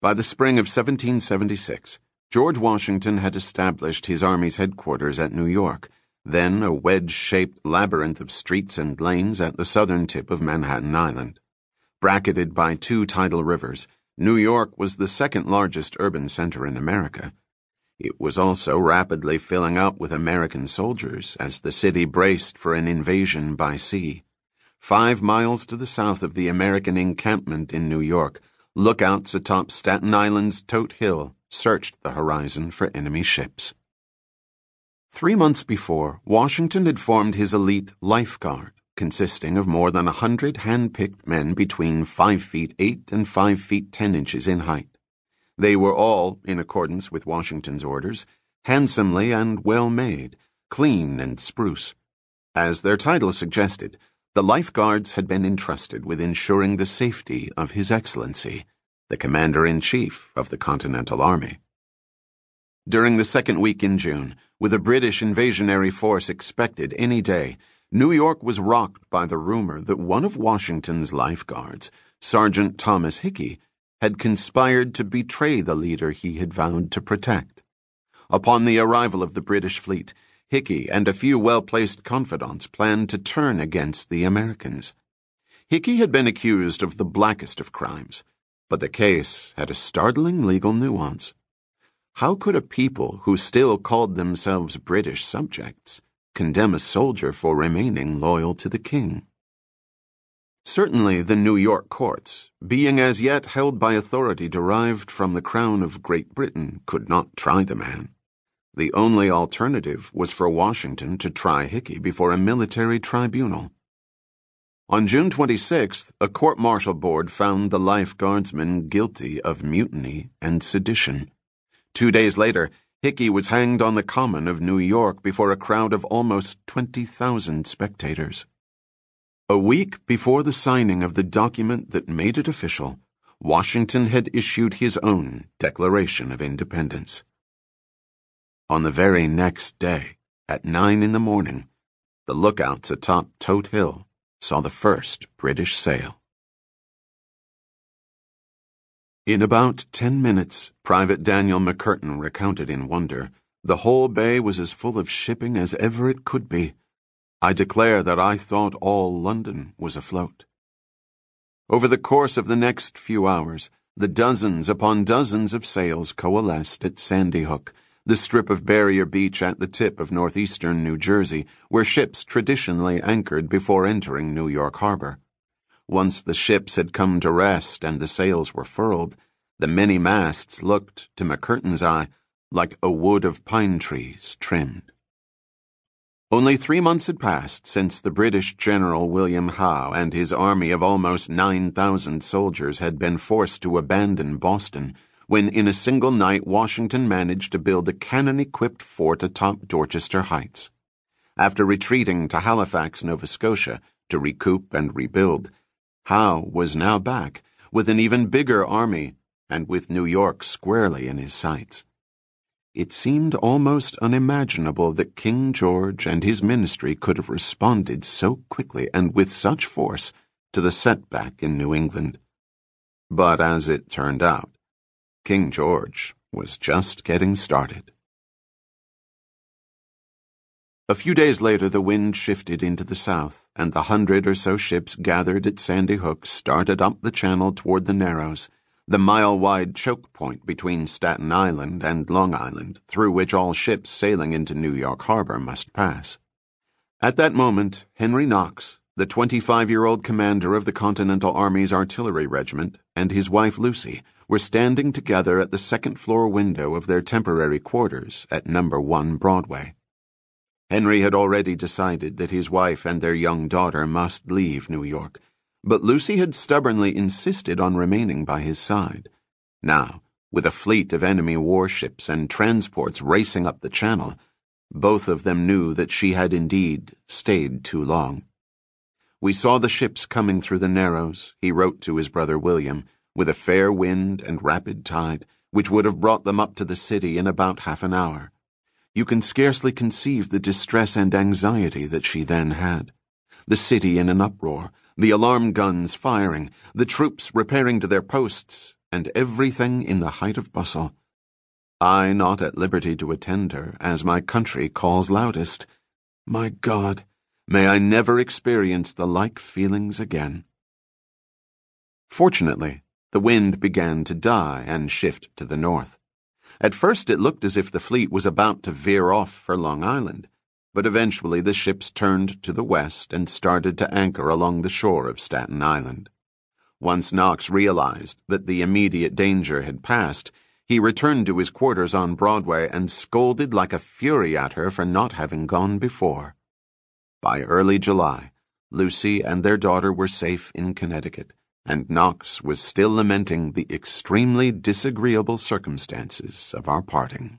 By the spring of 1776, George Washington had established his army's headquarters at New York, then a wedge shaped labyrinth of streets and lanes at the southern tip of Manhattan Island. Bracketed by two tidal rivers, New York was the second largest urban center in America. It was also rapidly filling up with American soldiers as the city braced for an invasion by sea. Five miles to the south of the American encampment in New York, lookouts atop Staten Island's Todt Hill searched the horizon for enemy ships. Three months before, Washington had formed his elite lifeguard, consisting of more than a hundred hand-picked men between five feet eight and five feet ten inches in height. They were all, in accordance with Washington's orders, handsomely and well made, clean and spruce. As their title suggested, the lifeguards had been entrusted with ensuring the safety of His Excellency, the Commander in Chief of the Continental Army. During the second week in June, with a British invasionary force expected any day, New York was rocked by the rumor that one of Washington's Life Guards, Sergeant Thomas Hickey, had conspired to betray the leader he had vowed to protect. Upon the arrival of the British fleet, Hickey and a few well placed confidants planned to turn against the Americans. Hickey had been accused of the blackest of crimes, but the case had a startling legal nuance. How could a people who still called themselves British subjects condemn a soldier for remaining loyal to the king? Certainly, the New York courts, being as yet held by authority derived from the Crown of Great Britain, could not try the man. The only alternative was for Washington to try Hickey before a military tribunal. On June 26th, a court martial board found the Life Guardsmen guilty of mutiny and sedition. Two days later, Hickey was hanged on the Common of New York before a crowd of almost 20,000 spectators. A week before the signing of the document that made it official, Washington had issued his own Declaration of Independence. On the very next day, at nine in the morning, the lookouts atop Todt Hill saw the first British sail. In about ten minutes, Private Daniel McCurtin recounted in wonder, the whole bay was as full of shipping as ever it could be. I declare that I thought all London was afloat. Over the course of the next few hours, the dozens upon dozens of sails coalesced at Sandy Hook the strip of barrier beach at the tip of northeastern New Jersey, where ships traditionally anchored before entering New York Harbor. Once the ships had come to rest and the sails were furled, the many masts looked, to McCurtin's eye, like a wood of pine trees trimmed. Only three months had passed since the British General William Howe and his army of almost 9,000 soldiers had been forced to abandon Boston when in a single night Washington managed to build a cannon equipped fort atop Dorchester Heights. After retreating to Halifax, Nova Scotia, to recoup and rebuild, Howe was now back with an even bigger army and with New York squarely in his sights. It seemed almost unimaginable that King George and his ministry could have responded so quickly and with such force to the setback in New England. But as it turned out, King George was just getting started. A few days later, the wind shifted into the south, and the hundred or so ships gathered at Sandy Hook started up the channel toward the Narrows, the mile wide choke point between Staten Island and Long Island, through which all ships sailing into New York Harbor must pass. At that moment, Henry Knox, the 25 year old commander of the Continental Army's artillery regiment, and his wife Lucy, were standing together at the second floor window of their temporary quarters at number 1 Broadway. Henry had already decided that his wife and their young daughter must leave New York, but Lucy had stubbornly insisted on remaining by his side. Now, with a fleet of enemy warships and transports racing up the channel, both of them knew that she had indeed stayed too long. We saw the ships coming through the Narrows, he wrote to his brother William, with a fair wind and rapid tide, which would have brought them up to the city in about half an hour. You can scarcely conceive the distress and anxiety that she then had. The city in an uproar, the alarm guns firing, the troops repairing to their posts, and everything in the height of bustle. I not at liberty to attend her, as my country calls loudest. My God, may I never experience the like feelings again. Fortunately, the wind began to die and shift to the north. At first it looked as if the fleet was about to veer off for Long Island, but eventually the ships turned to the west and started to anchor along the shore of Staten Island. Once Knox realized that the immediate danger had passed, he returned to his quarters on Broadway and scolded like a fury at her for not having gone before. By early July, Lucy and their daughter were safe in Connecticut, and Knox was still lamenting the extremely disagreeable circumstances of our parting.